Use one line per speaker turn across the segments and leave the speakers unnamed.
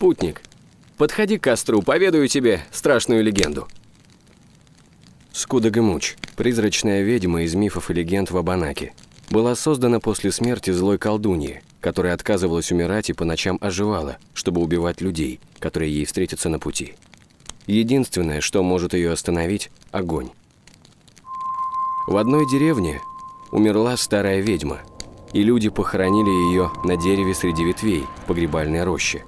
Путник, подходи к костру, поведаю тебе страшную легенду». Скудагамуч, призрачная ведьма из мифов и легенд в Абанаке, была создана после смерти злой колдуньи, которая отказывалась умирать и по ночам оживала, чтобы убивать людей, которые ей встретятся на пути. Единственное, что может ее остановить – огонь. В одной деревне умерла старая ведьма, и люди похоронили ее на дереве среди ветвей погребальной роще.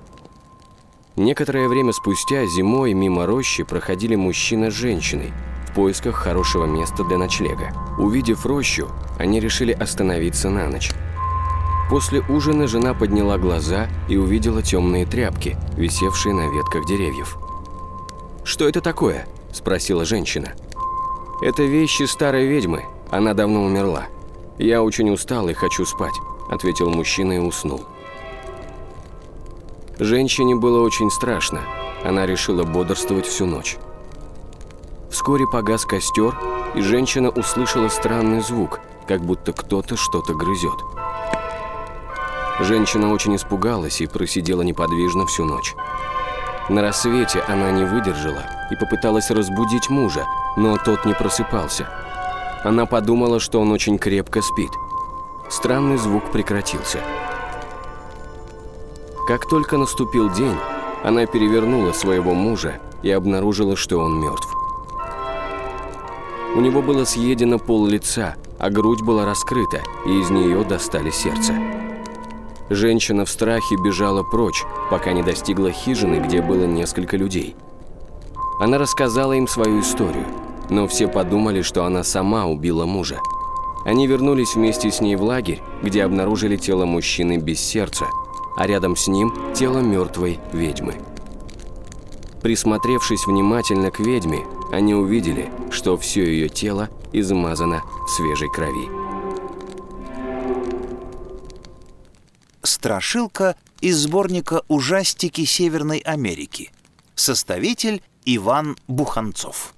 Некоторое время спустя зимой мимо рощи проходили мужчина с женщиной в поисках хорошего места для ночлега. Увидев рощу, они решили остановиться на ночь. После ужина жена подняла глаза и увидела темные тряпки, висевшие на ветках деревьев. «Что это такое?» – спросила женщина. «Это вещи старой ведьмы, она давно умерла. Я очень устал и хочу спать», – ответил мужчина и уснул. Женщине было очень страшно. Она решила бодрствовать всю ночь. Вскоре погас костер, и женщина услышала странный звук, как будто кто-то что-то грызет. Женщина очень испугалась и просидела неподвижно всю ночь. На рассвете она не выдержала и попыталась разбудить мужа, но тот не просыпался. Она подумала, что он очень крепко спит. Странный звук прекратился. Как только наступил день, она перевернула своего мужа и обнаружила, что он мертв. У него было съедено пол лица, а грудь была раскрыта, и из нее достали сердце. Женщина в страхе бежала прочь, пока не достигла хижины, где было несколько людей. Она рассказала им свою историю, но все подумали, что она сама убила мужа. Они вернулись вместе с ней в лагерь, где обнаружили тело мужчины без сердца, а рядом с ним тело мертвой ведьмы. Присмотревшись внимательно к ведьме, они увидели, что все ее тело измазано свежей крови.
Страшилка из сборника «Ужастики Северной Америки». Составитель Иван Буханцов.